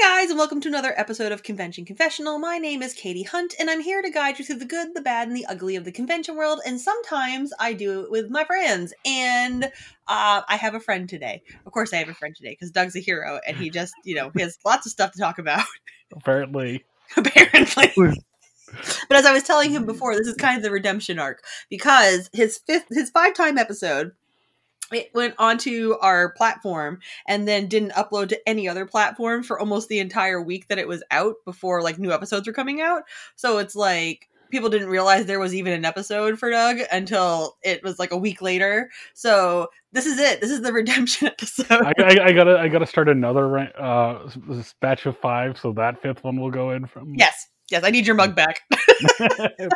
guys, and welcome to another episode of Convention Confessional. My name is Katie Hunt, and I'm here to guide you through the good, the bad, and the ugly of the convention world. And sometimes I do it with my friends. And uh, I have a friend today. Of course, I have a friend today because Doug's a hero, and he just, you know, he has lots of stuff to talk about. Apparently. Apparently. but as I was telling him before, this is kind of the redemption arc because his fifth, his five-time episode it went onto our platform and then didn't upload to any other platform for almost the entire week that it was out before like new episodes were coming out. So it's like people didn't realize there was even an episode for Doug until it was like a week later. So this is it. This is the redemption episode. I, I, I gotta I gotta start another uh batch of five, so that fifth one will go in from. yes, yes. I need your mug back. it,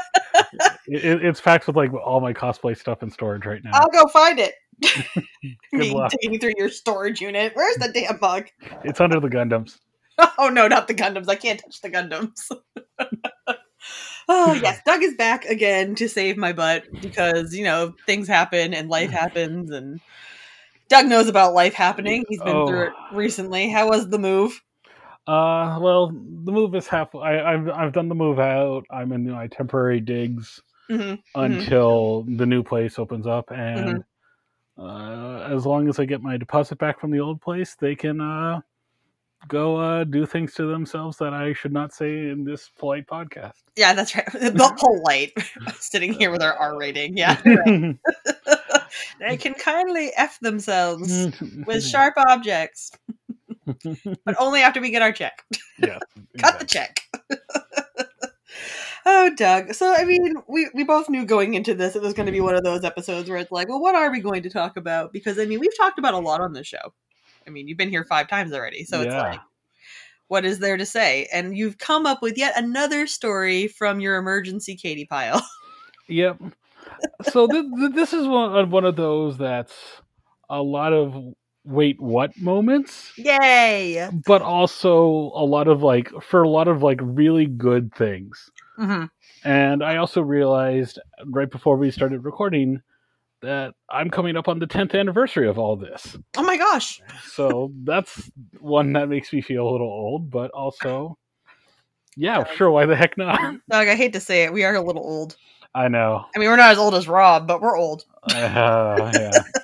it- it's packed with like all my cosplay stuff in storage right now. I'll go find it. Good Me luck. digging through your storage unit. Where's the damn mug? It's under the Gundams. Oh no, not the Gundams. I can't touch the Gundams. oh yes, Doug is back again to save my butt because you know things happen and life happens and Doug knows about life happening. He's been through oh. it Oh. recently. How was the move? Uh, well, the move is half. I, I've I've done the move out. I'm in my temporary digs hmm until the new place opens up, and Mm-hmm. uh, as long as I get my deposit back from the old place, they can uh go uh do things to themselves that I should not say in this polite podcast. Yeah, that's right. The polite sitting here with our R rating. Yeah, right. they can kindly f themselves with sharp objects, but only after we get our check. yeah, Cut the check. oh, Doug. So, I mean, we, we both knew going into this it was going to be one of those episodes where it's like, well, what are we going to talk about? Because, I mean, we've talked about a lot on this show. I mean, you've been here five times already. So it's like, what is there to say? And you've come up with yet another story from your emergency Katie pile. Yep. So th- th- this is one uh, one of those that's a lot of wait what moments, Yay! but also a lot of like for a lot of like really good things. hmm And I also realized right before we started recording that I'm coming up on the 10th anniversary of all this. Oh my gosh. So that's one that makes me feel a little old, but also, yeah, Yeah. sure, why the heck not? Doug, I hate to say it. We are a little old. I know. I mean, we're not as old as Rob, but we're old. Uh, yeah.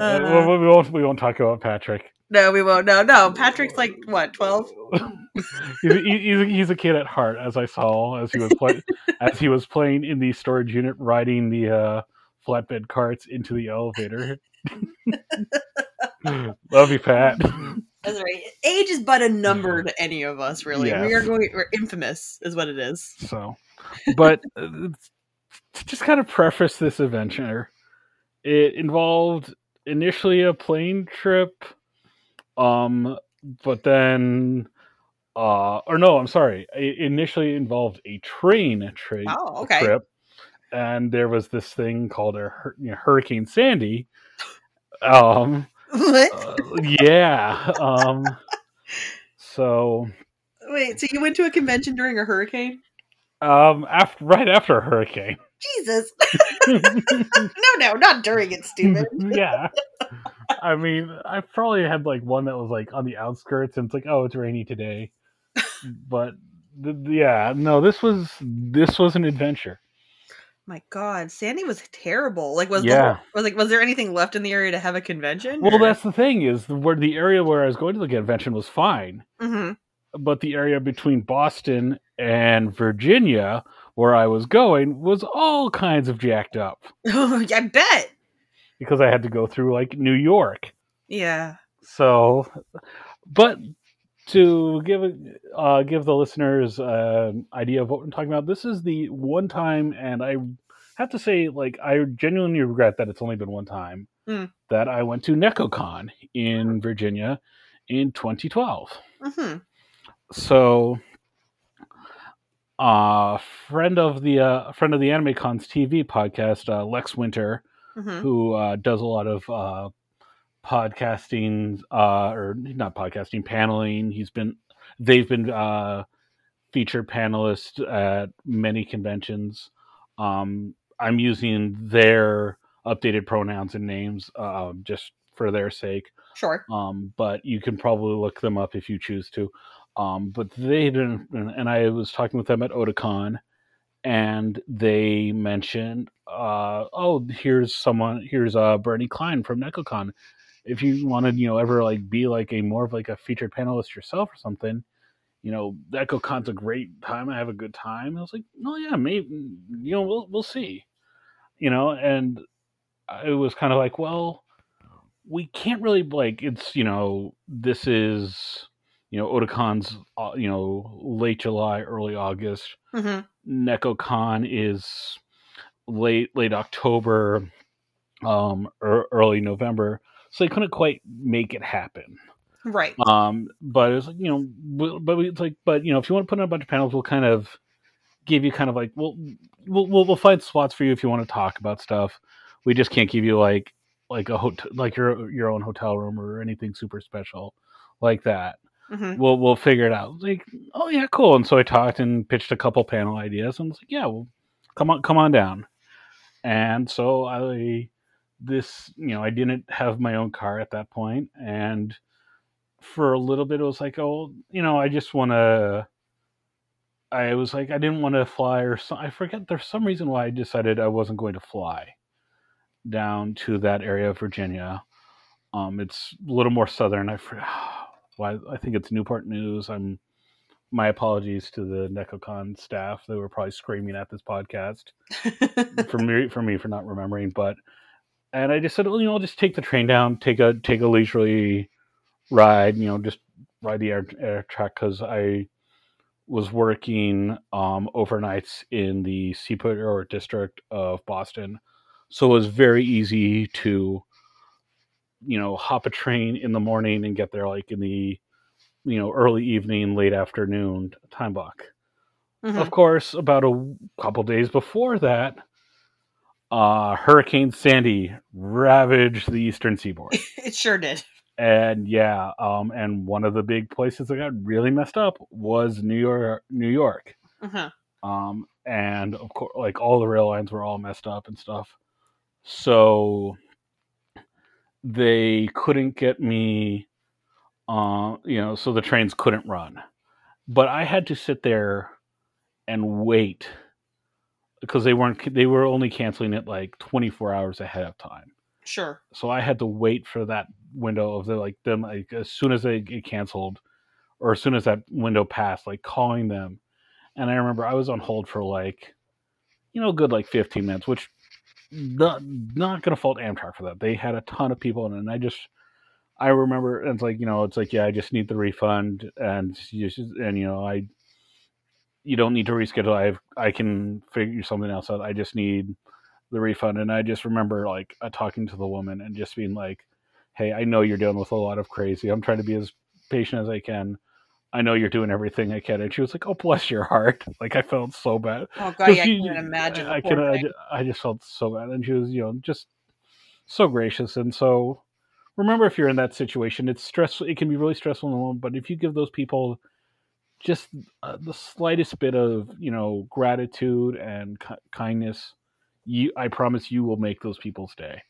Uh, Uh, we, we won't. We won't talk about Patrick. No, we won't. No, no. Patrick's like, what, 12? he's, he- he's, he's a kid at heart, as I saw as he was play, as he was playing in the storage unit, riding the uh, flatbed carts into the elevator. Love you, Pat. That's right. Age is but a number to any of us, really. We are going. We're infamous, is what it is. So, but uh, to just kind of preface this adventure, it involved initially a plane trip, um, but then, uh, or no, I'm sorry, it initially involved a train tra- Oh, okay. trip, and there was this thing called a hur- you know, Hurricane Sandy. Um, What? uh, yeah, um, so Wait, so you went to a convention during a hurricane? um, after right after a hurricane. Jesus! no, no, not during it, stupid. yeah. I mean, I probably had like one that was like on the outskirts, and it's like, oh, it's rainy today. But th- yeah, no, this was this was an adventure. My God, Sandy was terrible. Like, was Yeah. the, was like, was there anything left in the area to have a convention? Well, that's the thing is the- where the area where I was going to the convention was fine, hmm but the area between Boston and Virginia, where I was going, was all kinds of jacked up I bet. because I had to go through like New York. Yeah. So, but to give uh, give the listeners an idea of what we're talking about, this is the one time, and I have to say, like, I genuinely regret that it's only been one time Mm. that I went to Nekocon in Virginia in 2012. hmm So, uh, friend of the uh, friend of the Anime Cons TV podcast, uh, Lex Winter, hmm who uh, does a lot of uh, podcasting, uh, or not podcasting, paneling. He's been, they've been uh, featured panelists at many conventions. Um, I'm using their updated pronouns and names um, just for their sake. Sure. Um, but you can probably look them up if you choose to. Um, but they didn't, and I was talking with them at Otakon, and they mentioned, uh, oh, here's someone, here's uh, Bernie Klein from Nekocon. If you wanted, you know, ever like be like a more of like a featured panelist yourself or something, you know, Nekocon's a great time. I have a good time. I was like, oh yeah, maybe, you know, we'll we'll see, you know, and it was kind of like, well, we can't really like it's you know this is you know Otakon's uh, you know late July, early August. hmm Nekocon is late late October, um, or early November. So they couldn't quite make it happen. Right. Um, but it's like you know, but we, it's like, but you know, if you want to put on a bunch of panels, we'll kind of give you kind of like we'll we'll we'll, we'll find slots for you if you want to talk about stuff. We just can't give you like like a hotel like your your own hotel room or anything super special like that. Hmm We'll we'll figure it out. Like, oh yeah, cool. And so I talked and pitched a couple panel ideas, and was like, yeah, well, come on, come on down. And so I this you know I didn't have my own car at that point, and for a little bit it was like, oh, you know, I just want to. I was like, I didn't want to fly, or so, I forget. There's some reason why I decided I wasn't going to fly down to that area of Virginia. Um, it's a little more southern. I forget. Why I think it's Newport News. I'm. My apologies to the Nekocon staff. They were probably screaming at this podcast for me for me for not remembering. But and I just said, well, you know, I'll just take the train down, take a take a leisurely ride. You know, just ride the air, Amtrak because I was working um, overnights in the Seaport district of Boston, so it was very easy to, you know, hop a train in the morning and get there like in the, you know, early evening, late afternoon time block. Mhm. Of course, about a couple days before that, uh, Hurricane Sandy ravaged the eastern seaboard. It sure did. and yeah, um, and one of the big places that got really messed up was New York. New York. hmm Um, and of course, like all the rail lines were all messed up and stuff. So they couldn't get me, uh, you know, so the trains couldn't run. But I had to sit there and wait because they weren't, they were only canceling it like 24 hours ahead of time. Sure. So I had to wait for that window of the like them like as soon as they get canceled or as soon as that window passed, like calling them. And I remember I was on hold for like, you know, good like 15 minutes, which not not gonna fault Amtrak for that. They had a ton of people and I just I remember and it's like you know it's like yeah I just need the refund and you just, and you know I you don't need to reschedule. I have I can figure something else out. I just need the refund. And I just remember like uh, talking to the woman and just being like, "Hey, I know you're dealing with a lot of crazy. I'm trying to be as patient as I can. I know you're doing everything I can." And she was like, "Oh, bless your heart." Like I felt so bad. Oh god, yeah, I can't imagine. I, I can. I, I just felt so bad, and she was, you know, just so gracious and so. Remember, if you're in that situation, it's stressful. It can be really stressful in the moment, but if you give those people just uh, the slightest bit of, you know, gratitude and ki- kindness, you, I promise, you will make those people stay,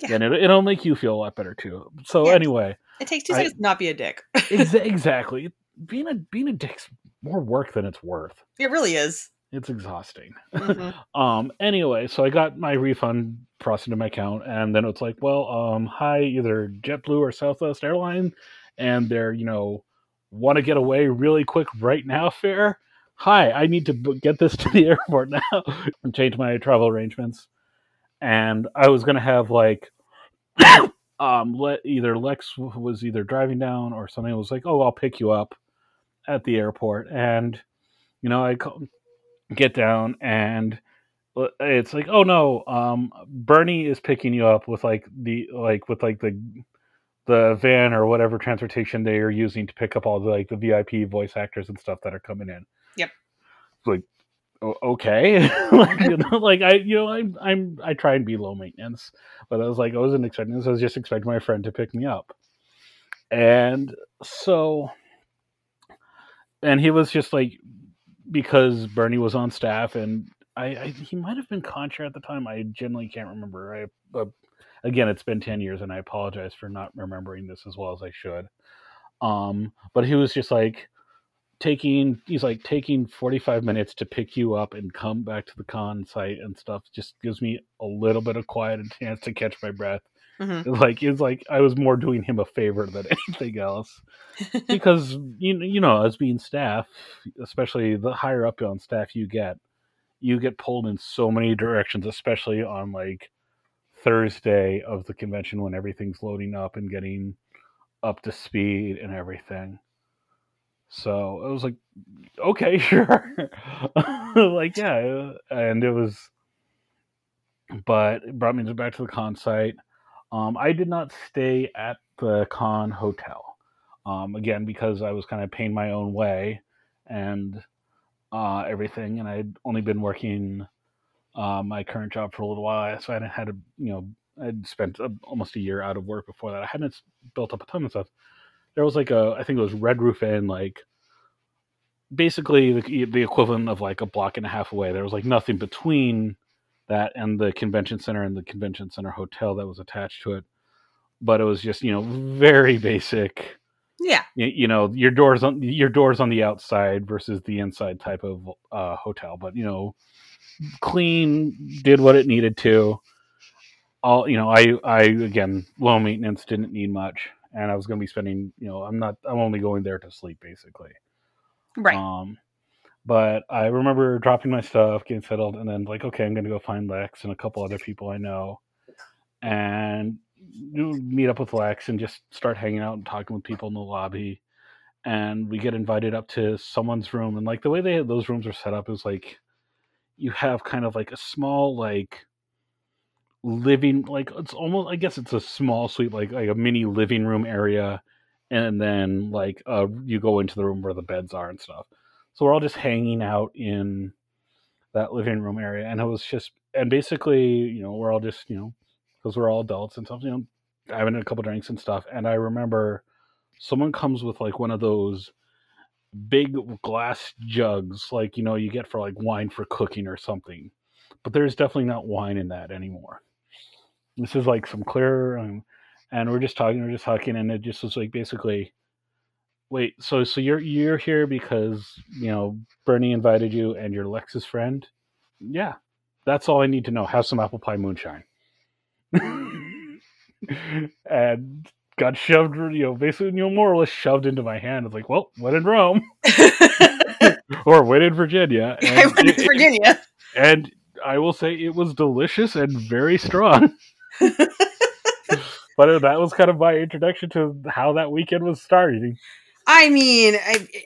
Yeah. and it, it'll make you feel a lot better too. So Yeah. anyway, It takes two I- seconds to not be a dick. exa- exactly, being a being a dick's more work than it's worth. it really is. It's exhausting. Mhm. Um. Anyway, so I got my refund processed into my account, and then it's like, well, um, hi, either JetBlue or Southwest Airline, and they're you know want to get away really quick right now fare. Hi, I need to get this to the airport now and change my travel arrangements. And I was gonna have like, um, let either Lex was either driving down or something was like, oh, I'll pick you up at the airport, and you know I call, get down and uh, it's like oh no um bernie is picking you up with like the like with like the the van or whatever transportation they are using to pick up all the like the vip voice actors and stuff that are coming in. Yep. It's like okay. Like, you know, like i you know i'm i'm i try and be low maintenance but i was like i wasn't expecting this. I was just expecting my friend to pick me up. And so and he was just like because Bernie was on staff and I, I he might have been Contra at the time. I generally can't remember. I uh, again, it's been ten years, and I apologize for not remembering this as well as I should. Um, but he was just like taking he's like taking 45 minutes to pick you up and come back to the con site and stuff just gives me a little bit of quiet and chance to catch my breath Mhm. like it's like i was more doing him a favor than anything else because you, you know as being staff especially the higher up on staff you get you get pulled in so many directions especially on like thursday of the convention when everything's loading up and getting up to speed and everything so I was like, okay, sure. like, yeah. And it was, but it brought me back to the con site. Um, I did not stay at the con hotel. Um, again, because I was kind of paying my own way and uh, everything. And I'd only been working uh, my current job for a little while. So I hadn't had a, you know, I'd spent uh, almost a year out of work before that. I hadn't built up a ton of stuff there was like a I think it was Red Roof Inn, like basically the the equivalent of like a block and a half away. There was like nothing between that and the convention center and the convention center hotel that was attached to it. But it was just you know very basic. Yeah. You, you know your doors on your doors on the outside versus the inside type of uh, hotel, but you know clean did what it needed to. All you know, I I again low maintenance didn't need much and I was going to be spending, you know, I'm not, I'm only going there to sleep basically. Right. Um, but I remember dropping my stuff, getting settled, and then like, okay, I'm going to go find Lex and a couple other people I know, and meet up with Lex and just start hanging out and talking with people in the lobby. And we get invited up to someone's room, and like the way they those rooms are set up is like you have kind of like a small like living like it's almost I guess it's a small suite like like a mini living room area and then like uh you go into the room where the beds are and stuff. So we're all just hanging out in that living room area and it was just and basically, you know, we're all just, you know, because we're all adults and stuff, you know, having a couple drinks and stuff and I remember someone comes with like one of those big glass jugs like you know you get for like wine for cooking or something but there's definitely not wine in that anymore. This is like some clear um, and we're just talking we're just talking and it just was like basically wait so so you're you're here because you know bernie invited you and you're lex's friend? Yeah. That's all i need to know. Have some apple pie moonshine. And got shoved you know basically you know more or less shoved into my hand. It's like well when in rome. Or when in virginia. I went it- to it- Virginia. and i will say it was delicious and very strong. But uh, that was kind of my introduction to how that weekend was starting. I mean,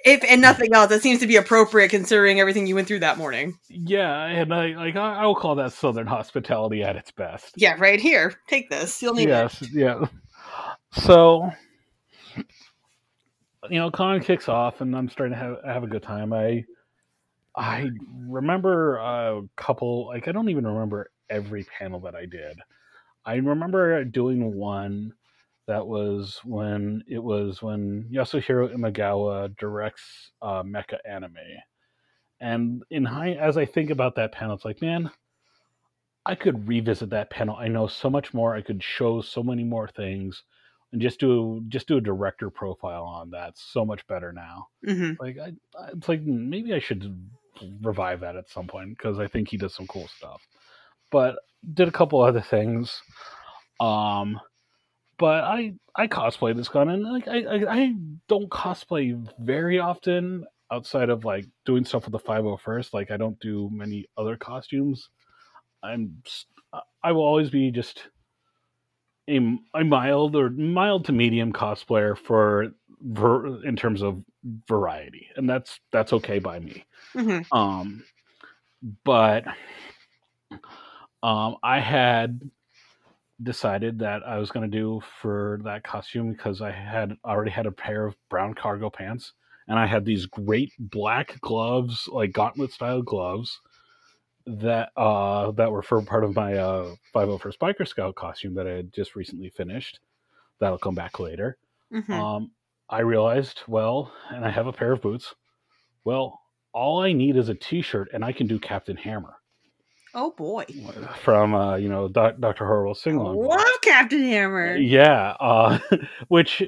if and nothing else, that seems to be appropriate considering everything you went through that morning. Yeah, and I like I, I will call that Southern hospitality at its best. Yeah, right here. Take this. You'll need it. Yes, yeah. So, you know, con kicks off, and I'm starting to have have a good time. I I remember a couple. Like I don't even remember every panel that I did. I remember doing one that was when it was when Yasuhiro Imagawa directs uh, mecha anime, and in high as I think about that panel, it's like, man, I could revisit that panel. I know so much more. I could show so many more things, and just do just do a director profile on that. So much better now. hmm Like I, I it's like maybe I should revive that at some point because I think he does some cool stuff. But did a couple other things. Um, but I I cosplay this gun and like I, I I don't cosplay very often outside of like doing stuff with the 501st. Like I don't do many other costumes. I'm I will always be just a, a mild or mild to medium cosplayer for ver, in terms of variety, and that's that's okay by me. hmm Um, but um, I had decided that I was going to do for that costume because I had already had a pair of brown cargo pants and I had these great black gloves, like gauntlet style gloves that uh that were for part of my uh 501st biker scout costume that I had just recently finished. That'll come back later. hmm Um, I realized, well, and I have a pair of boots. Well, all I need is a T-shirt, and I can do Captain Hammer. Oh boy. from uh, you know Doc- Doctor Horrible sing along. Love Captain Hammer. Yeah, uh, which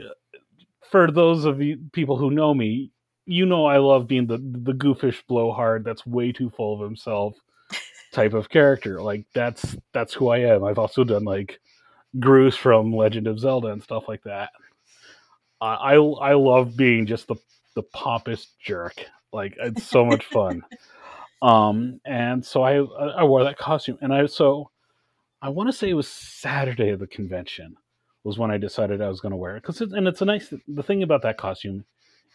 for those of you people who know me, you know I love being the the goofish blowhard that's way too full of himself type of character. Like that's that's who I am. I've also done like Groose from Legend of Zelda and stuff like that. Uh, I I love being just the the pompous jerk. Like it's so much fun. Um, and so I I wore that costume, and I so I want to say it was Saturday of the convention was when I decided I was going to wear it because it, and it's a nice the thing about that costume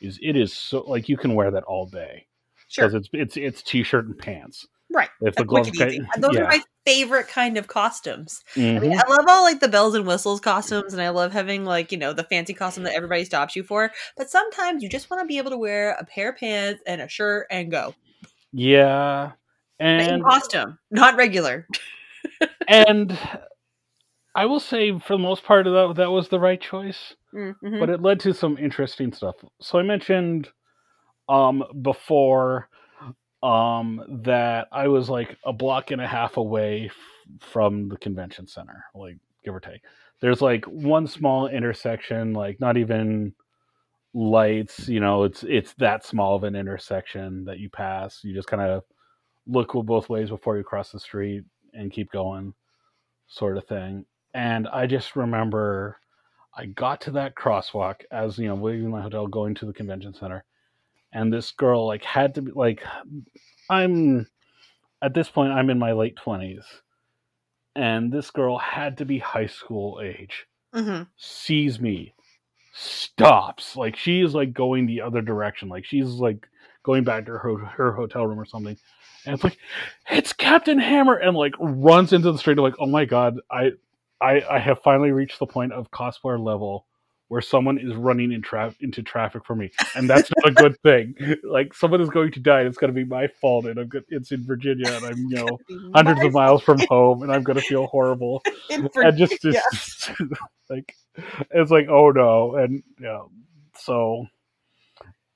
is it is so like you can wear that all day Sure. because it's it's it's t-shirt and pants. Right. If the gloves. Those yeah. are my favorite kind of costumes. I Mhm. mean, I love all like the bells and whistles costumes, and I love having like you know the fancy costume that everybody stops you for. But sometimes you just want to be able to wear a pair of pants and a shirt and go. Yeah, and costume, not regular. and I will say for the most part of that that was the right choice. Mhm. but it led to some interesting stuff. So I mentioned um before um that I was like a block and a half away f- from the convention center, like give or take. There's like one small intersection, like not even lights, you know, it's it's that small of an intersection that you pass. You just kind of look both ways before you cross the street and keep going sort of thing. And I just remember I got to that crosswalk as you know, leaving my hotel, going to the convention center, and this girl like had to be like, I'm at this point I'm in my late twenties, and this girl had to be high school age. mm-hmm. Sees me, stops. Like she is like going the other direction, like she's like going back to her her hotel room or something, and it's like it's Captain Hammer, and like runs into the street like, oh my god, I I, I have finally reached the point of cosplayer level where someone is running in tra- into traffic for me, and that's not a good thing. Like someone is going to die, and it's going to be my fault, and I'm good. It's in Virginia, and I'm you know hundreds of miles from home, and I'm going to feel horrible, and just, just like it's like oh no, and yeah, so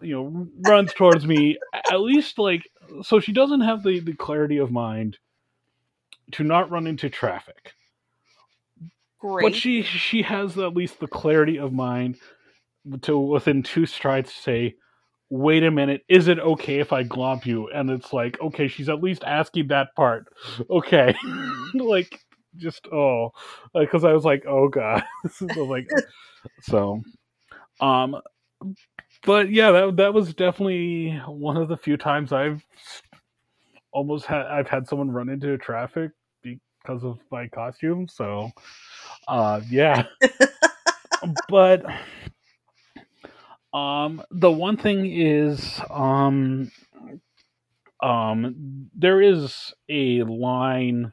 you know runs towards me at least like so she doesn't have the the clarity of mind to not run into traffic Great. but she she has at least the clarity of mind to within two strides say, "Wait a minute, is it okay if I glomp you?" And it's like, okay, she's at least asking that part. Okay, like just oh, because I was like, oh god, this is like so. Um, but yeah, that that was definitely one of the few times I've almost had I've had someone run into traffic because of my costume. So, uh, yeah. but um, the one thing is um, um, there is a line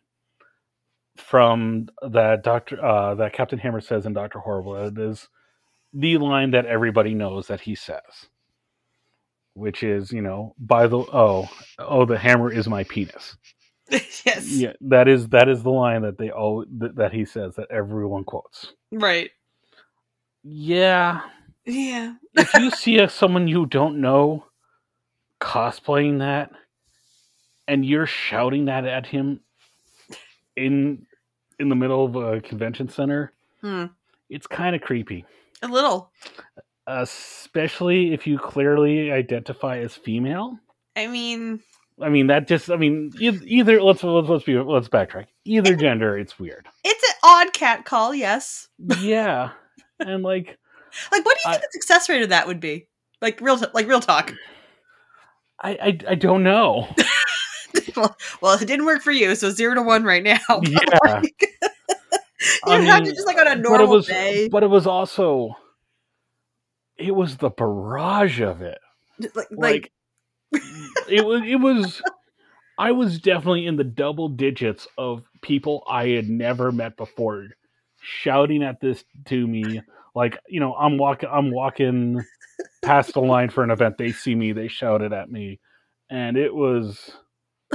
from that Doctor uh, that Captain Hammer says in Doctor Horrible. It is the line that everybody knows that he says, which is you know by the oh oh the hammer is my penis. yes. Yeah, that is that is the line that they all that, that he says that everyone quotes. Right. Yeah, Yeah. if you see a, someone you don't know cosplaying that, and you're shouting that at him in in the middle of a convention center, Hmm. it's kind of creepy. A little. Especially if you clearly identify as female. I mean, I mean that just I mean either let's let's let's be let's backtrack. Either gender, it's weird. it's an odd cat call. Yes. Yeah, and like Like, what do you think I- the success rate of that would be? Like real, t- like real talk. I I, I don't know. well, it didn't work for you, so zero to one right now. But, Yeah. like, you I have to just like on a but normal was day, but it was also it was the barrage of it. like, like Like it was it was I was definitely in the double digits of people I had never met before shouting at this to me like you know I'm walking I'm walking past the line for an event they see me they shouted at me and it was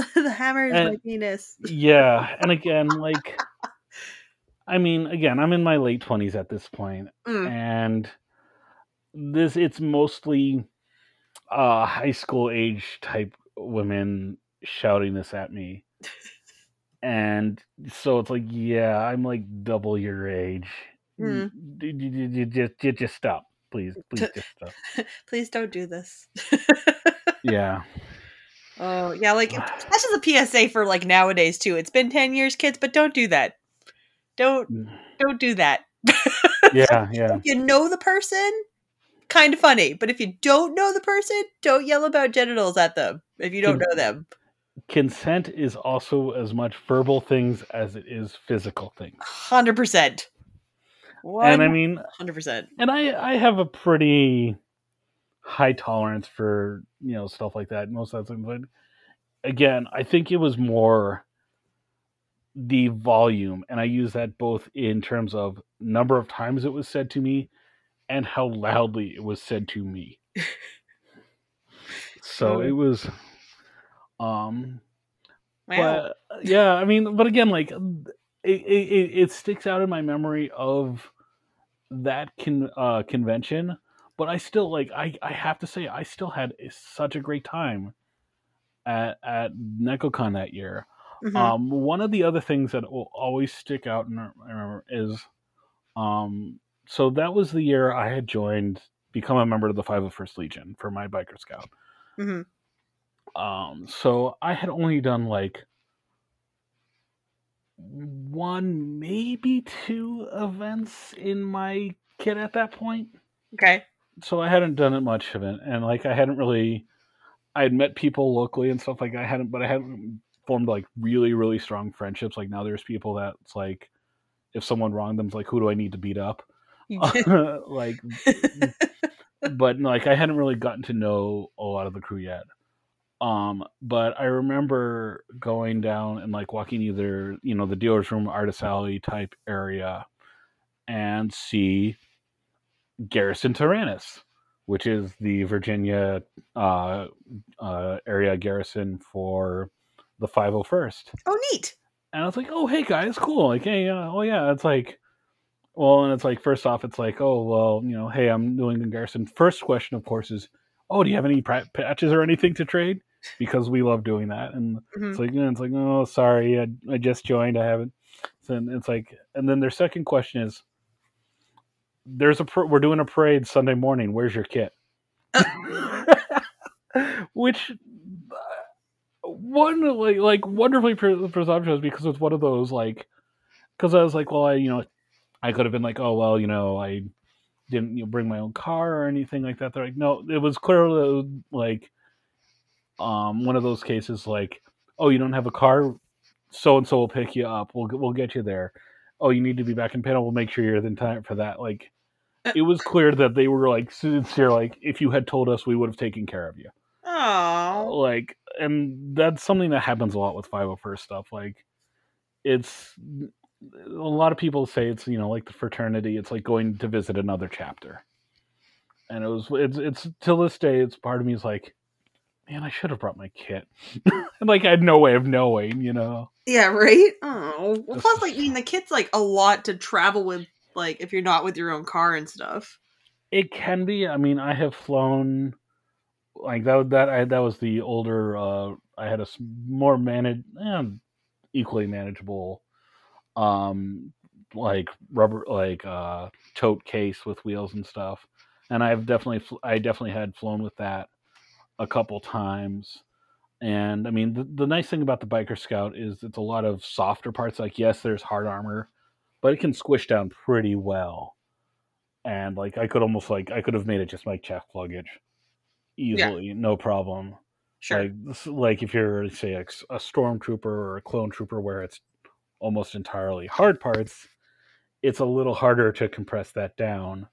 the hammer is and- my penis. yeah and again like I mean again I'm in my late 20s at this point Mm. and this it's mostly uh high school age type women shouting this at me and so it's like, yeah, I'm like double your age. Mm. You, you- you- you just, you just stop, please, please, just stop. Please don't do this. Yeah, Oh yeah, like that's just a PSA for like nowadays too. It's been ten years, kids, but don't do that. Don't mm. don't do that. yeah, yeah. If you know the person, kind of funny. But if you don't know the person, don't yell about genitals at them if you don't know them. Consent is also as much verbal things as it is physical things. Hundred percent. And I mean, hundred percent. and I I have a pretty high tolerance for you know stuff like that most of the time. But again, I think it was more the volume, and I use that both in terms of number of times it was said to me and how loudly it was said to me. so it was, um, Wow. but yeah, I mean, but again, like it, it, it sticks out in my memory of that con, uh, convention. But I still like I, I have to say I still had a- such a great time at at Nekocon that year. Mhm. Um, one of the other things that will always stick out and I remember is, um, so that was the year I had joined, become a member of the 501st Legion for my biker scout. Mhm. Um, so I had only done like one, maybe two events in my kit at that point. Okay. So I hadn't done it much of it, and like I hadn't really, I had met people locally and stuff like I hadn't, but I hadn't formed like really, really strong friendships. Like now, there's people that's like, if someone wronged them, it's like, who do I need to beat up? like, but like I hadn't really gotten to know a lot of the crew yet. Um, but I remember going down and like walking either you know the dealer's room, artist alley type area, and see Garrison Tyrannus, which is the Virginia uh, uh, area garrison for the 501st. oh, neat. And I was like, oh, hey guys, cool. Like, hey, uh, oh yeah, it's like, well, and it's like, first off, it's like, oh, well, you know, hey, I'm doing the garrison. First question, of course, is, oh, do you have any patches or anything to trade? Because we love doing that. And Mhm. it's like, know, it's like, oh, sorry, I, I just joined. I haven't. So it's like, and then their second question is, there's a we're doing a parade Sunday morning. Where's your kit? Which uh, one like like wonderfully pre- presumptuous because it's one of those like because I was like, well, I you know, I could have been like, oh well, you know, I didn't you know, bring my own car or anything like that. They're like, no, it was clearly like um one of those cases like, oh, you don't have a car, so and so will pick you up. We'll we'll get you there. Oh, you need to be back in panel. We'll make sure you're in time for that. Like, Uh, it was clear that they were like sincere. Like, if you had told us, we would have taken care of you Oh. like and that's something that happens a lot with 501st stuff like it's a lot of people say it's you know like the fraternity it's like going to visit another chapter and it was it's it's till this day it's part of me is like man i should have brought my kit and like i had no way of knowing you know Yeah, right? Oh. Well, plus, like, I mean, the kid's like a lot to travel with, like, if you're not with your own car and stuff. it can be i mean i have flown like that that i that was the older uh i had a more managed eh, equally manageable um like rubber like uh tote case with wheels and stuff. And i've definitely i definitely had flown with that a couple times. And i mean the, the nice thing about the biker scout is it's a lot of softer parts. Like yes there's hard armor but it can squish down pretty well and like i could almost like i could have made it just like chest luggage easily no problem Sure. like like if you're say a, a stormtrooper or a clone trooper where it's almost entirely hard parts, it's a little harder to compress that down.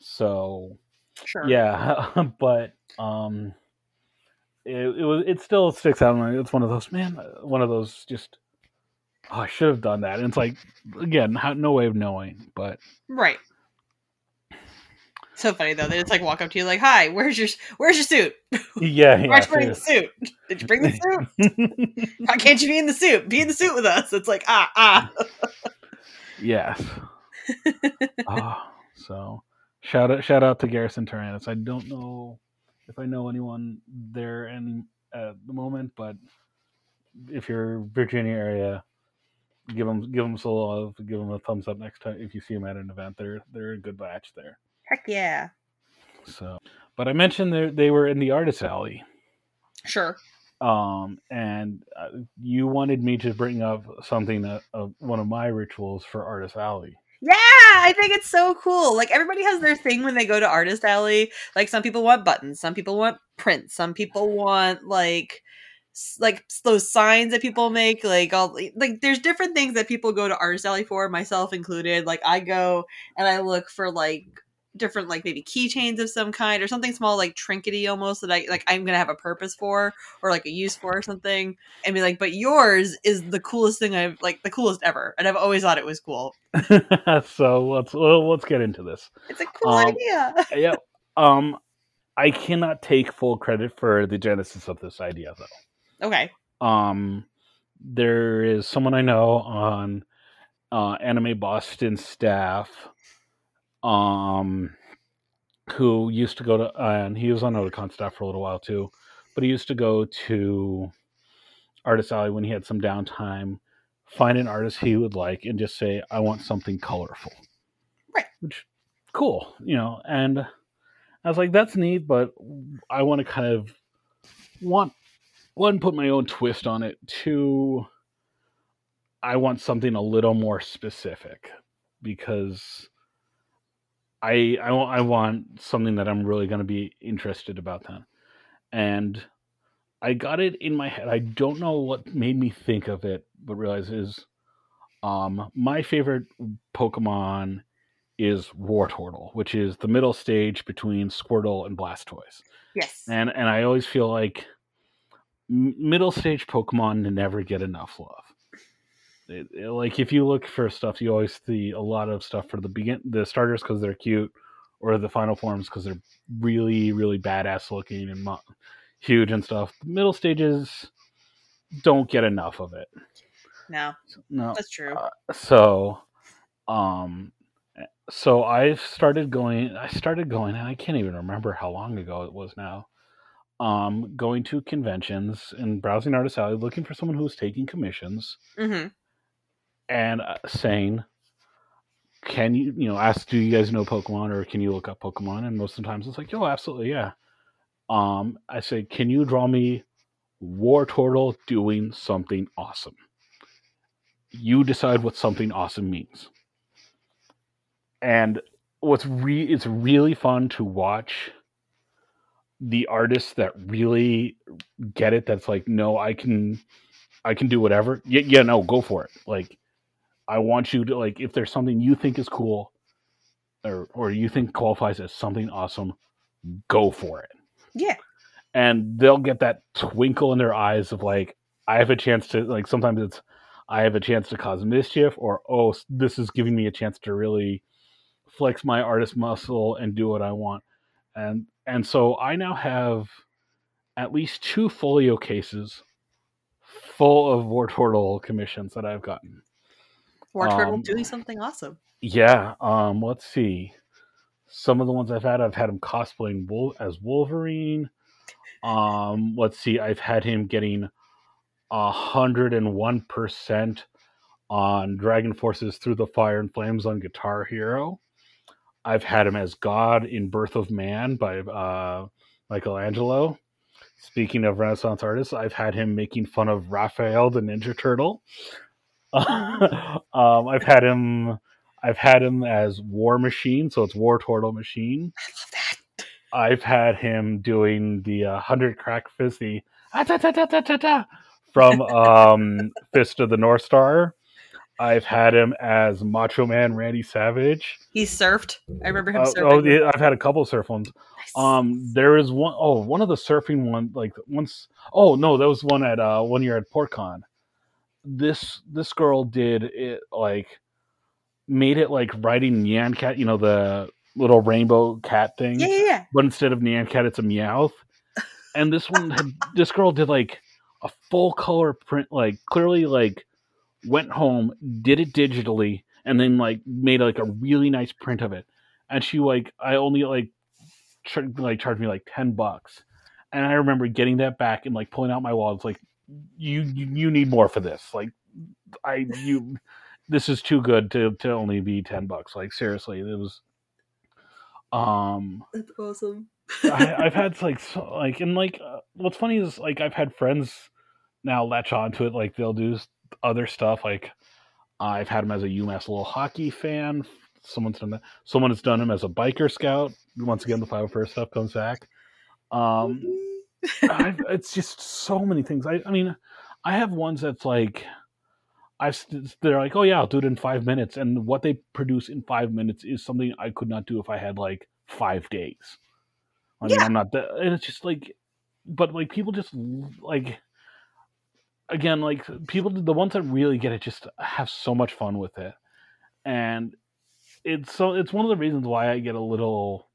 So sure. yeah, but um, it, it was it still sticks out. It's one of those man, one of those just. Oh, I should have done that. And it's like, again, how, no way of knowing. But Right. So funny though. They just like walk up to you like, "Hi, where's your where's your suit? yeah, yeah. Why'd you bring the suit? Did you bring the suit? Why can't you be in the suit? Be in the suit with us." It's like, ah, ah. Yes. Ah, so shout out shout out to Garrison Tyrannus. I don't know if I know anyone there any at the moment, but if you're Virginia area, give them give them some love, give them a thumbs up next time if you see them at an event. They're they're a good batch there. Heck yeah. So, but I mentioned they they were in the artist alley. Sure. Um, and uh, you wanted me to bring up something that uh, one of my rituals for artist alley. Yeah, I think it's so cool. Like everybody has their thing when they go to artist alley. Like some people want buttons, some people want prints, some people want like like those signs that people make like all like there's different things that people go to artist alley for myself included like i go and i look for like different like maybe keychains of some kind or something small like trinkety almost that I like I'm gonna have a purpose for or like a use for or something and be like, but yours is the coolest thing I've like the coolest ever and I've always thought it was cool. so let's well, let's get into this. It's a cool um, idea. yeah. Um I cannot take full credit for the genesis of this idea though. Okay. Um there is someone I know on uh, Anime Boston staff um, who used to go to, and he was on Otakon staff for a little while too, but he used to go to Artist Alley when he had some downtime, find an artist he would like, and just say, I want something colorful. Right. Which, cool, you know, and I was like, that's neat, but I want to kind of want one put my own twist on it. Two, I want something a little more specific because I I, I want something that I'm really going to be interested about then, and I got it in my head. I don't know what made me think of it, but realize is um, my favorite Pokemon is Wartortle, which is the middle stage between Squirtle and Blastoise. Yes, and and I always feel like middle stage Pokemon never get enough love it, it, like if you look for stuff, you always see a lot of stuff for the begin the starters because they're cute, or the final forms because they're really really badass looking and mo- huge and stuff. Middle stages don't get enough of it. No, no, that's true. Uh, so, um, so I started going. I started going, and I can't even remember how long ago it was now. Um, going to conventions and browsing Artist Alley, looking for someone who's taking commissions. Mm-hmm and uh, saying, "Can you, you know, ask, do you guys know Pokemon, or can you look up Pokemon?" And most of the times it's like, "Oh, absolutely, yeah." Um, I say, "Can you draw me War Wartortle doing something awesome?" You decide what something awesome means. And what's re it's really fun to watch the artists that really get it that's like no i can i can do whatever yeah, yeah no go for it like I want you to like if there's something you think is cool or or you think qualifies as something awesome, go for it. Yeah. And they'll get that twinkle in their eyes of like I have a chance to like sometimes it's I have a chance to cause mischief or oh this is giving me a chance to really flex my artist muscle and do what I want. And and so I now have at least two folio cases full of War Wartortle commissions that I've gotten. Wartortle um, doing something awesome. Yeah. Um. Let's see. Some of the ones I've had, I've had him cosplaying as Wolverine. Um. Let's see. I've had him getting a hundred and one percent on DragonForce's Through the Fire and Flames on Guitar Hero. I've had him as God in Birth of Man by uh, Michelangelo. Speaking of Renaissance artists, I've had him making fun of Raphael the Ninja Turtle. um, I've had him. I've had him as War Machine, so it's War Turtle Machine. I love that. I've had him doing the uh, hundred crack the ah, from um, Fist of the North Star. I've had him as Macho Man Randy Savage. He surfed. I remember him uh, surfing. Oh, yeah, I've had a couple surf ones. Nice. Um, there is one oh one of the surfing one like once. Oh no, that was one at uh one year at PortCon this this girl did it like made it like writing Nyan Cat, you know, the little rainbow cat thing. Yeah, yeah, yeah. But instead of Nyan Cat, it's a Meowth. and this one had this girl did like a full color print, like clearly like went home, did it digitally, and then like made like a really nice print of it. And she like I only like like charged me like ten bucks. And I remember getting that back and like pulling out my wallet. It's like you you, you need more for this. Like I you this is too good to to only be 10 bucks. Like seriously, it was um That's awesome. I, I've had like so, like and like uh, what's funny is like I've had friends now latch onto it. Like they'll do other stuff. Like I've had him as a UMass Lowell hockey fan. Someone's done that. Someone has done him as a biker scout. Once again, the 501st stuff comes back. Um, I've, it's just so many things. I, I mean, I have ones that's like, I they're like, oh yeah, I'll do it in five minutes, and what they produce in five minutes is something I could not do if I had like five days. I mean, Yeah. I'm not that, and it's just like, but like people just like, again, like people, the ones that really get it, just have so much fun with it, and it's so it's one of the reasons why I get a little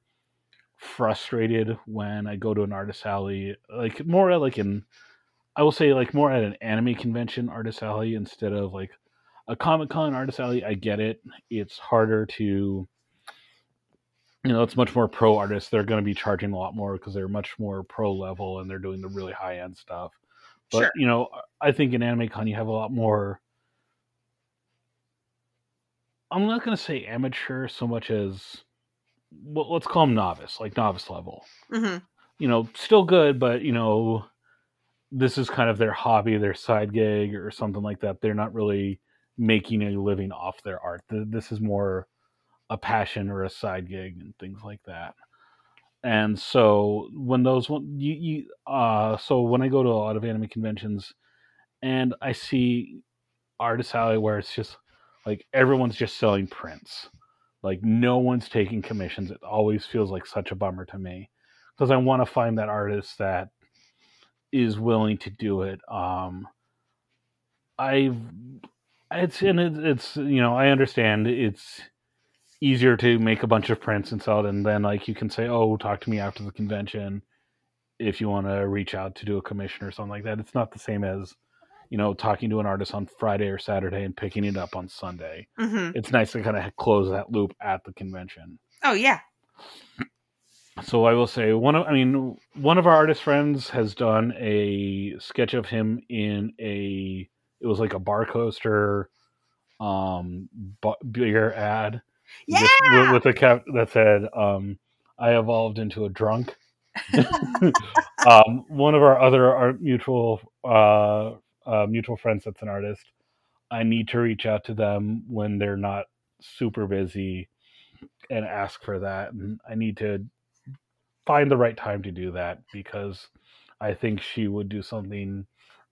frustrated when I go to an artist alley, like more like in, I will say like more at an anime convention artist alley instead of like a Comic Con artist alley. I get it; it's harder to, you know, it's much more pro artists. They're going to be charging a lot more because they're much more pro level and they're doing the really high end stuff. But Sure. you know, I think in Anime Con you have a lot more. I'm not going to say amateur so much as, well, let's call them novice, like novice level hmm you know, still good, but you know, this is kind of their hobby, their side gig, or something like that. They're not really making a living off their art. This is more a passion or a side gig and things like that. And so when those one you, you uh so when I go to a lot of anime conventions and I see artist alley where it's just like everyone's just selling prints. Like no one's taking commissions. It always feels like such a bummer to me because I want to find that artist that is willing to do it. Um, I've it's and it, it's you know I understand it's easier to make a bunch of prints and sell it, and then like you can say, oh, talk to me after the convention if you want to reach out to do a commission or something like that. It's not the same as you know talking to an artist on Friday or Saturday and picking it up on Sunday. hmm It's nice to kind of close that loop at the convention Oh yeah. so I will say one of I mean one of our artist friends has done a sketch of him in a it was like a bar coaster um bu- beer ad Yeah. with, with, with a cap that said um I evolved into a drunk. um one of our other art mutual uh, uh mutual friends that's an artist I need to reach out to them when they're not super busy and ask for that and I need to find the right time to do that because I think she would do something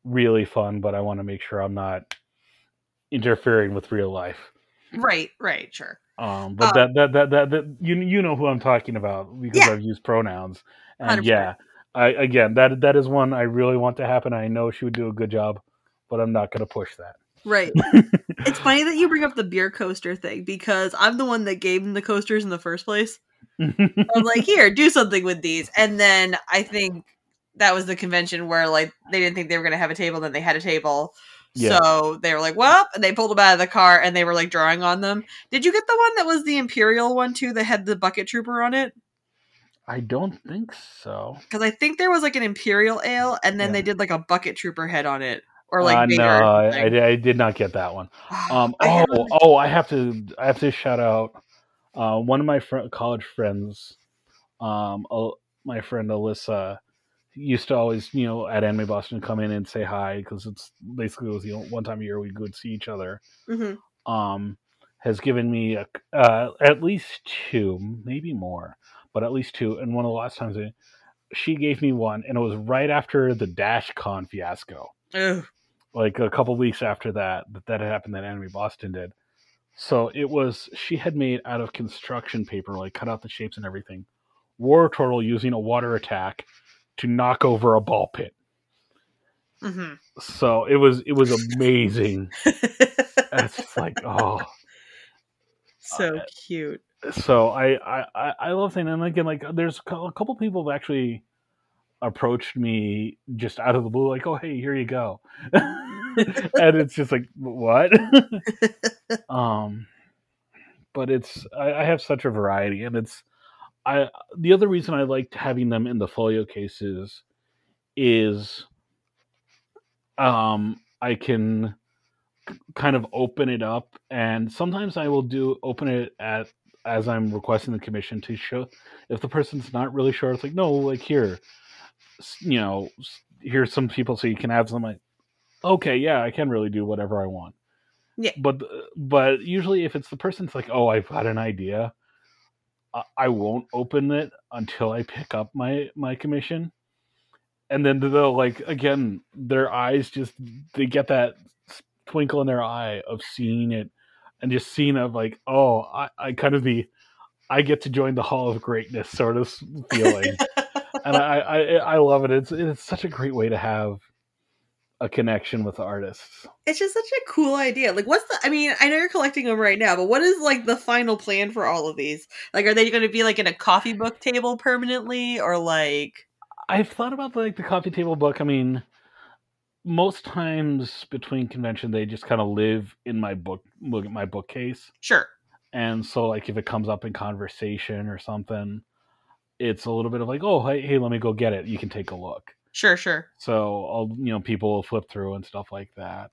really fun, but I want to make sure I'm not interfering with real life. Right. Right. Sure. Um, but Um, that, that, that that that you you know who I'm talking about because Yeah. I've used pronouns and 100%. yeah, I again that that is one I really want to happen. I know she would do a good job, but I'm not going to push that. Right. it's funny that you bring up the beer coaster thing because I'm the one that gave them the coasters in the first place. I'm like, here, do something with these. And then I think that was the convention where like they didn't think they were gonna have a table, then they had a table. Yeah. So they were like, well, and they pulled them out of the car and they were like drawing on them. Did you get the one that was the Imperial one too that had the bucket trooper on it? I don't think so. Because I think there was like an Imperial ale and then Yeah. they did like a bucket trooper head on it. Or like uh, no, or I, I, did- not get that one. Um, oh, one- oh, I have to, I have to shout out uh, one of my fr- college friends. Um, Al- my friend Alyssa used to always, you know, at Anime Boston come in and say hi because it's basically it was the only- one time a year we would see each other. Mhm. Um, has given me a, uh, at least two, maybe more, but at least two. And one of the last times I, she gave me one, and it was right after the DashCon fiasco Ugh. like a couple weeks after that that that had happened that anime boston did so it was she had made out of construction paper like cut out the shapes and everything Wartortle using a water attack to knock over a ball pit Mhm. so it was it was amazing it's like oh so Uh, cute. So I, I I- love saying and again like there's a a couple people have actually approached me just out of the blue like oh hey here you go. And it's just like what? Um but it's I, I have such a variety and it's i the other reason i liked having them in the folio cases is um, I can kind of open it up, and sometimes I will do open it at as I'm requesting the commission to show if the person's not really sure. It's like no, like here, you know, here's some people so you can have some. Like, okay, yeah, I can really do whatever I want. Yeah. But uh, but usually if it's the person's like, oh, I've got an idea, I won't open it until I pick up my my commission, and then they'll like again, their eyes just they get that twinkle in their eye of seeing it, and just seeing of like, oh, I, I kind of the I get to join the Hall of Greatness sort of feeling, and I, I I love it. It's it's such a great way to have a connection with the artists. It's just such a cool idea. Like, what's the? I mean, I know you're collecting them right now, but what is like the final plan for all of these? Like, are they going to be like in a coffee book table permanently, or like? I've thought about like the coffee table book. I mean, most times between convention, they just kind of live in my book, look at my bookcase. Sure. And so, like, if it comes up in conversation or something, it's a little bit of like, oh, hey, hey, let me go get it. You can take a look. Sure, sure. So I'll you know people will flip through and stuff like that.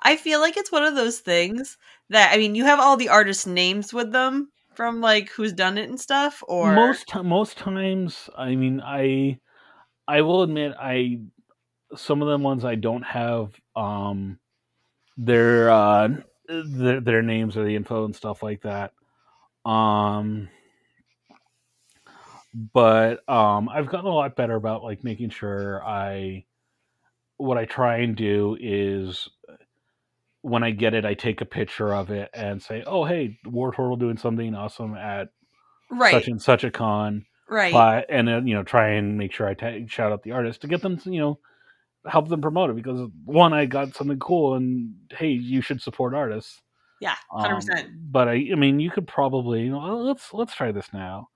I feel like it's one of those things that I mean, you have all the artist names with them from like who's done it and stuff, or most most times. I mean, I I will admit I some of the ones I don't have um their uh their, their names or the info and stuff like that. Um but um, I've gotten a lot better about like making sure I what I try and do is when I get it, I take a picture of it and say, "Oh, hey, Wartortle doing something awesome at right. such and such a con." Right. But, and then you know, try and make sure I t- shout out the artist to get them to you know help them promote it because one, I got something cool, and hey, you should support artists. Yeah, hundred um, percent. But I, I mean, you could probably you know let's let's try this now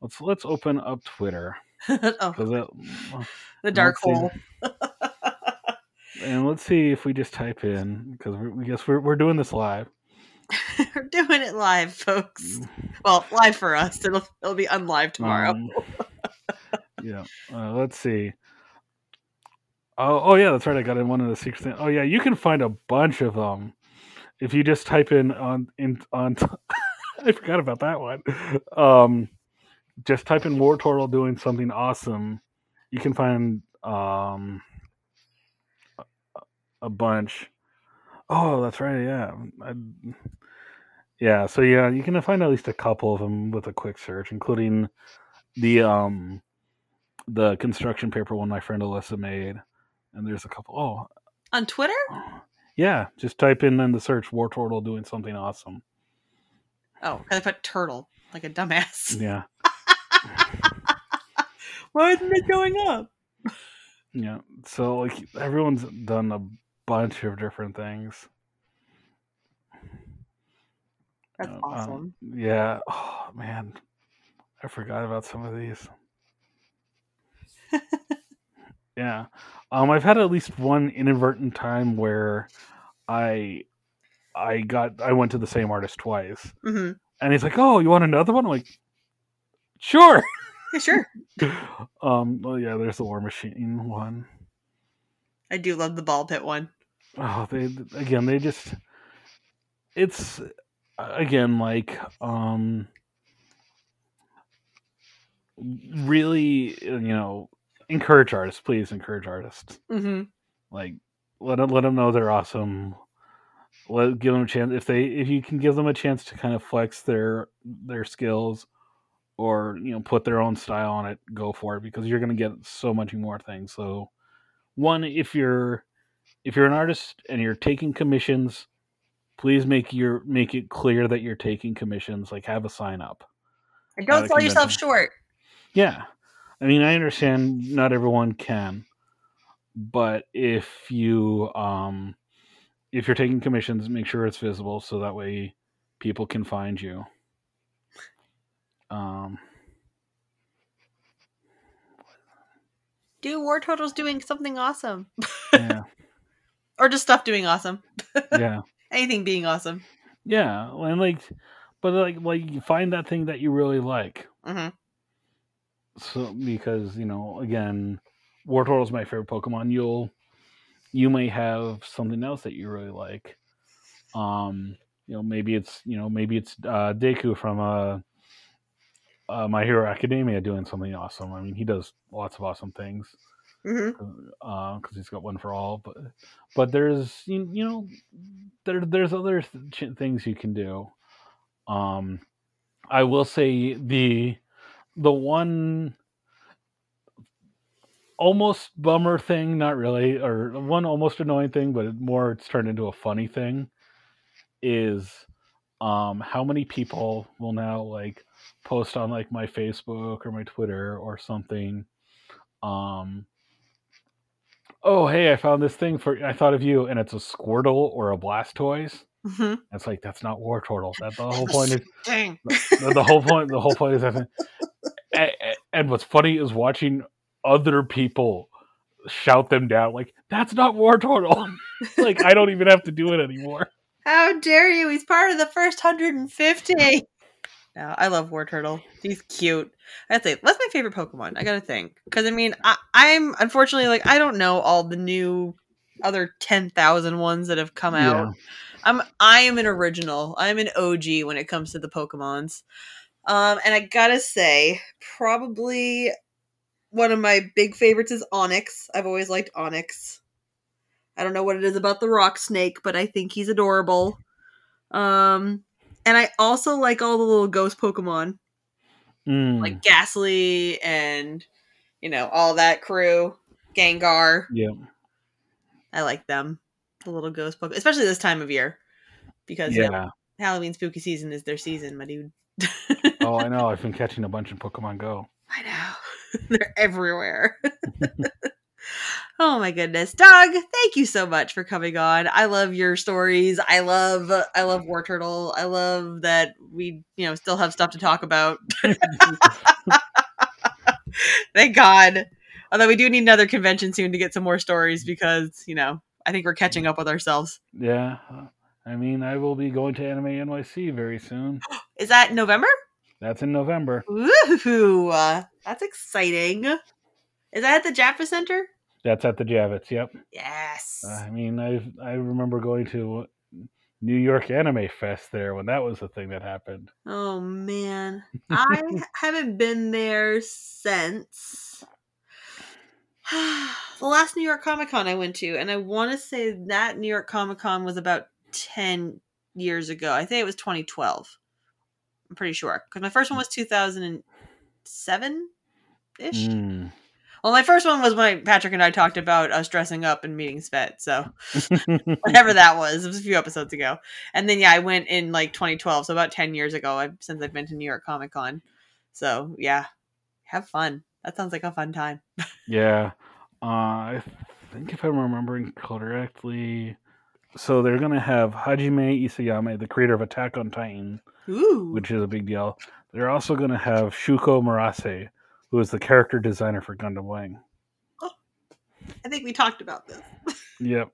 Let's let's open up Twitter. oh. it, the dark hole. and let's see if we just type in because we guess we're we're doing this live. we're doing it live, folks. Mm. Well, live for us. It'll it'll be unlive tomorrow. Um, yeah. Uh, let's see. Oh, oh yeah, that's right. I got in one of the secret things. Oh yeah, you can find a bunch of them if you just type in on in on. I forgot about that one. Um, just type in Wartortle doing something awesome. You can find um, a bunch. Oh, that's right. Yeah. I, yeah. So yeah, you can find at least a couple of them with a quick search, including the um the construction paper one my friend Alyssa made. And there's a couple. Oh, on Twitter. Yeah, just type in in the search Wartortle doing something awesome. Oh, I put turtle like a dumbass. Yeah. Why isn't it going up? Yeah. So like everyone's done a bunch of different things. That's uh, awesome. Um, yeah. Oh man. I forgot about some of these. Yeah. Um I've had at least one inadvertent time where I I got I went to the same artist twice. Mm-hmm. And he's like, "Oh, you want another one?" I'm like, "Sure." Yeah, sure. um. Well, yeah. There's the War Machine one. I do love the ball pit one. Oh, they again. They just. It's again like um. Really, you know, encourage artists. Please encourage artists. Mm-hmm. Like, let them let them know they're awesome. Let give them a chance if they if you can give them a chance to kind of flex their their skills or you know put their own style on it go for it because you're going to get so much more things so one if you're if you're an artist and you're taking commissions please make your make it clear that you're taking commissions like have a sign up and don't sell yourself short yeah i mean i understand not everyone can but if you um if you're taking commissions make sure it's visible so that way people can find you um, Do Wartortles doing something awesome. Yeah. or just stuff doing awesome. yeah. Anything being awesome. Yeah, and like, but like, like you find that thing that you really like. Mm-hmm. So because you know, again, Wartortle's my favorite Pokemon. You'll you may have something else that you really like. Um, you know, maybe it's you know maybe it's uh, Deku from uh, uh, My Hero Academia doing something awesome. I mean, he does lots of awesome things because uh, he's got one for all. But but there's you, you know there there's other th- things you can do. Um, I will say the the one almost bummer thing, not really, or one almost annoying thing, but more it's turned into a funny thing, is um how many people will now like post on like my Facebook or my Twitter or something. Um oh hey, I found this thing for I thought of you and it's a Squirtle or a Blastoise. hmm It's like that's not Wartortle. That the whole point is Dang. the, the whole point the whole point is that and, what's funny is watching other people shout them down like that's not Wartortle like i don't even have to do it anymore How dare you? He's part of the first 150. No, I love Wartortle. He's cute. I'd say what's my favorite Pokemon? I gotta think because I mean I, I'm unfortunately like I don't know all the new other 10,000 ones that have come out. I'm I am an original. I'm an OG when it comes to the Pokemons. Um, and I gotta say, probably one of my big favorites is Onix. I've always liked Onix. I don't know what it is about the rock snake, but I think he's adorable. Um, and I also like all the little ghost Pokemon, Mm, like Gastly and you know all that crew, Gengar. yeah I like them, the little ghost Pokemon, especially this time of year because you know, yeah Halloween spooky season is their season, my dude. oh i know i've been catching a bunch of pokemon go I know. They're everywhere. oh my goodness. Doug, thank you so much for coming on. I love your stories. I love I love Wartortle. I love that we, you know, still have stuff to talk about. Thank God. Although we do need another convention soon to get some more stories because, you know, I think we're catching up with ourselves. yeah i mean i will be going to anime nyc very soon Is that November? That's in november Ooh, that's exciting. Is that at the Javits Center? that's at the javits yep Yes. i mean i i remember going to new york anime fest there when that was the thing that happened Oh man, I haven't been there since the last New York Comic Con I went to, and I want to say that New York Comic Con was about ten years ago. I think it was 2012. I'm pretty sure because my first one was 2007 ish. Mm. Well, my first one was when Patrick and I talked about us dressing up and meeting Svet. So whatever that was, it was a few episodes ago. And then yeah, I went in like 2012, so about 10 years ago. I've, since I've been to New York Comic Con. So yeah, have fun. That sounds like a fun time. Yeah. Uh, I think if I'm remembering correctly, so they're going to have Hajime Isayama, the creator of Attack on Titan, Ooh, which is a big deal. They're also going to have Shuko Murase, who is the character designer for Gundam Wing. Oh, I think we talked about this. Yep.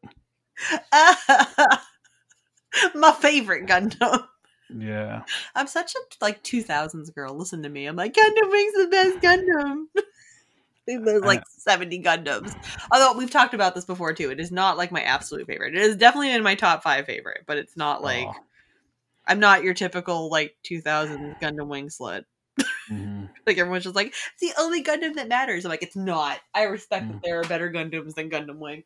My favorite Gundam. Yeah. I'm such a like 2000s girl. Listen to me. I'm like Gundam Wing's the best Gundam. There's like 70 Gundams. Although we've talked about this before too. It is not like my absolute favorite. It is definitely in my top five favorite, but it's not like Aw. I'm not your typical like 2000 Gundam Wing slut. Mhm. Like everyone's just like, it's the only Gundam that matters. I'm like, it's not. I respect Mm. that there are better Gundams than Gundam Wing.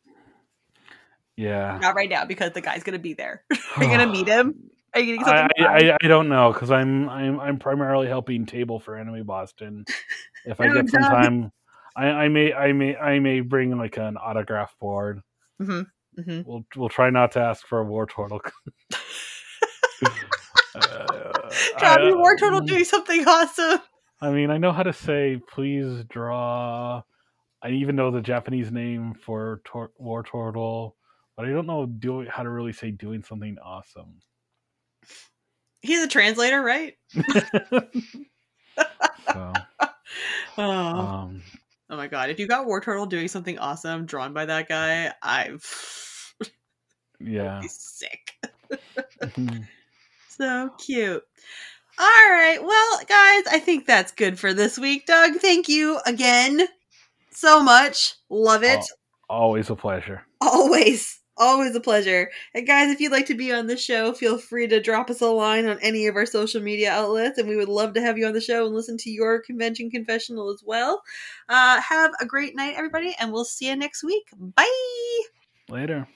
Yeah. Not right now because the guy's gonna be there. Are you gonna meet him? Are you getting something? I, I, I don't know because I'm I'm I'm primarily helping table for Anime Boston. If I get some time, I, I may I may I may bring like an autograph board. hmm hmm We'll we'll try not to ask for a Wartortle. Uh, Wartortle doing something awesome. I mean, I know how to say please draw. I even know the Japanese name for tor- Wartortle, but I don't know do how to really say doing something awesome. He's a translator, right? so, Oh. um, oh my god! If you got Wartortle doing something awesome drawn by that guy, I've yeah. sick. So cute. All right. Well, guys, I think that's good for this week. Doug, thank you again so much. Love it. Always a pleasure. Always. Always a pleasure. And guys, if you'd like to be on the show, feel free to drop us a line on any of our social media outlets, and we would love to have you on the show and listen to your convention confessional as well. Uh, have a great night, everybody, and we'll see you next week. Bye. Later.